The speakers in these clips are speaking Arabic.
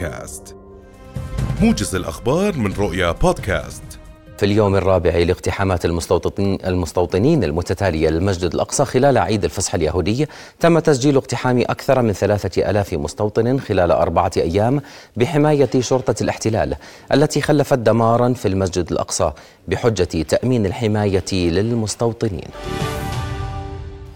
بودكاست. موجز الأخبار من رؤيا بودكاست. في اليوم الرابع لاقتحامات المستوطنين المستوطنين المتتالية للمسجد الأقصى خلال عيد الفصح اليهودي تم تسجيل اقتحام أكثر من ثلاثة ألاف مستوطن خلال أربعة أيام بحماية شرطة الاحتلال التي خلفت دمارا في المسجد الأقصى بحجة تأمين الحماية للمستوطنين.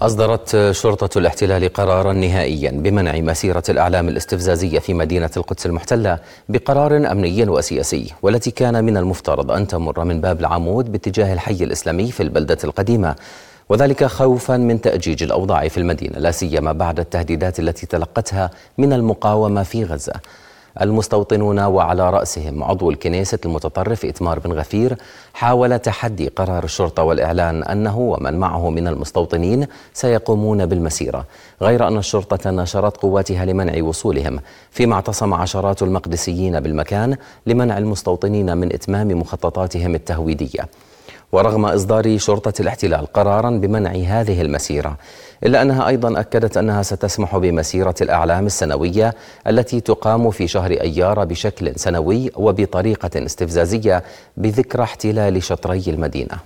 أصدرت شرطة الاحتلال قرارا نهائيا بمنع مسيرة الأعلام الاستفزازية في مدينة القدس المحتلة بقرار أمني وسياسي والتي كان من المفترض أن تمر من باب العمود باتجاه الحي الإسلامي في البلدة القديمة. وذلك خوفا من تأجيج الأوضاع في المدينة لا سيما بعد التهديدات التي تلقتها من المقاومة في غزة. المستوطنون وعلى رأسهم عضو الكنيسة المتطرف إتمار بن غفير حاول تحدي قرار الشرطة والإعلان أنه ومن معه من المستوطنين سيقومون بالمسيرة غير أن الشرطة نشرت قواتها لمنع وصولهم فيما اعتصم عشرات المقدسيين بالمكان لمنع المستوطنين من إتمام مخططاتهم التهويدية. ورغم إصدار شرطة الاحتلال قرارا بمنع هذه المسيرة إلا أنها أيضا أكدت أنها ستسمح بمسيرة الأعلام السنوية التي تقام في شهر أيار بشكل سنوي وبطريقة استفزازية بذكرى احتلال شطري المدينة.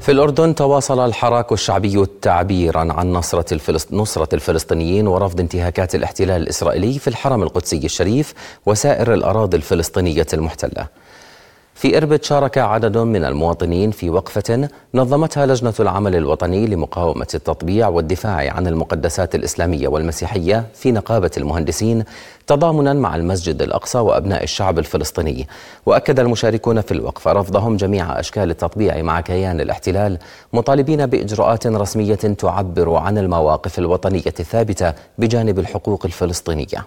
في الأردن تواصل الحراك الشعبي تعبيرا عن نصرة, الفلسط... نصرة الفلسطينيين ورفض انتهاكات الاحتلال الإسرائيلي في الحرم القدسي الشريف وسائر الأراضي الفلسطينية المحتلة. في إربد شارك عدد من المواطنين في وقفة نظمتها لجنة العمل الوطني لمقاومة التطبيع والدفاع عن المقدسات الإسلامية والمسيحية في نقابة المهندسين تضامنا مع المسجد الأقصى وأبناء الشعب الفلسطيني. وأكد المشاركون في الوقفة رفضهم جميع أشكال التطبيع مع كيان الاحتلال مطالبين بإجراءات رسمية تعبر عن المواقف الوطنية الثابتة بجانب الحقوق الفلسطينية.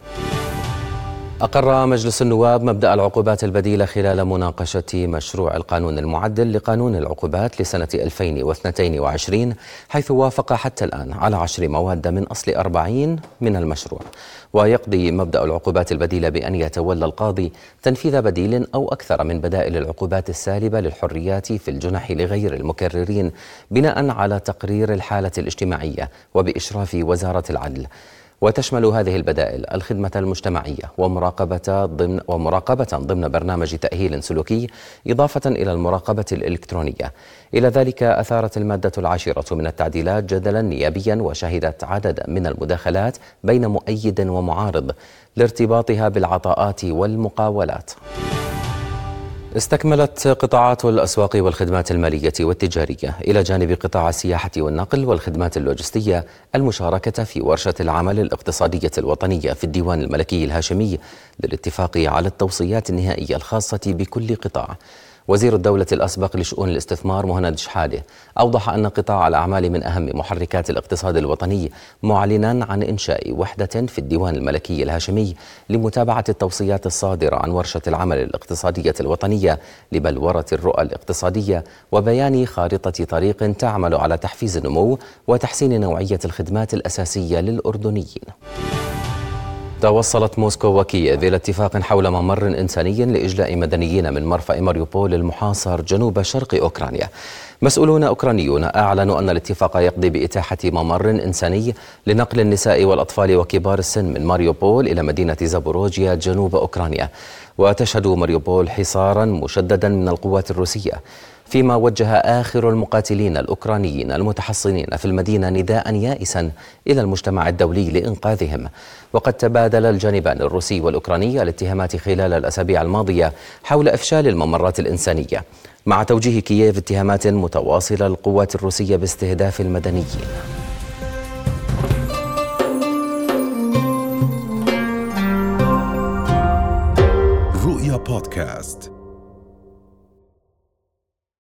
أقر مجلس النواب مبدأ العقوبات البديلة خلال مناقشة مشروع القانون المعدل لقانون العقوبات لسنة 2022 حيث وافق حتى الآن على عشر مواد من أصل أربعين من المشروع. ويقضي مبدأ العقوبات البديلة بأن يتولى القاضي تنفيذ بديل أو أكثر من بدائل العقوبات السالبة للحريات في الجنح لغير المكررين بناء على تقرير الحالة الاجتماعية وبإشراف وزارة العدل. وتشمل هذه البدائل الخدمة المجتمعية ومراقبة ضمن ومراقبة ضمن برنامج تأهيل سلوكي إضافة إلى المراقبة الإلكترونية. إلى ذلك أثارت المادة العاشرة من التعديلات جدلا نيابيا وشهدت عدد من المداخلات بين مؤيد ومعارض لارتباطها بالعطاءات والمقاولات. استكملت قطاعات الأسواق والخدمات المالية والتجارية إلى جانب قطاع السياحة والنقل والخدمات اللوجستية المشاركة في ورشة العمل الاقتصادية الوطنية في الديوان الملكي الهاشمي للاتفاق على التوصيات النهائية الخاصة بكل قطاع. وزير الدولة الأسبق لشؤون الاستثمار مهند شحادة أوضح أن قطاع الأعمال من أهم محركات الاقتصاد الوطني معلنا عن إنشاء وحدة في الديوان الملكي الهاشمي لمتابعة التوصيات الصادرة عن ورشة العمل الاقتصادية الوطنية لبلورة الرؤى الاقتصادية وبيان خارطة طريق تعمل على تحفيز النمو وتحسين نوعية الخدمات الأساسية للأردنيين. توصلت موسكو وكييف إلى اتفاق حول ممر إنساني لإجلاء مدنيين من مرفأ ماريوبول المحاصر جنوب شرق أوكرانيا. مسؤولون أوكرانيون أعلنوا أن الاتفاق يقضي بإتاحة ممر إنساني لنقل النساء والأطفال وكبار السن من ماريوبول إلى مدينة زابوروجيا جنوب أوكرانيا. وتشهد ماريوبول حصارا مشددا من القوات الروسية فيما وجه آخر المقاتلين الأوكرانيين المتحصنين في المدينة نداء يائسا إلى المجتمع الدولي لإنقاذهم. وقد تبادل الجانبان الروسي والأوكراني الاتهامات خلال الأسابيع الماضية حول إفشال الممرات الإنسانية مع توجيه كييف اتهامات متواصلة للقوات الروسية باستهداف المدنيين. رؤيا بودكاست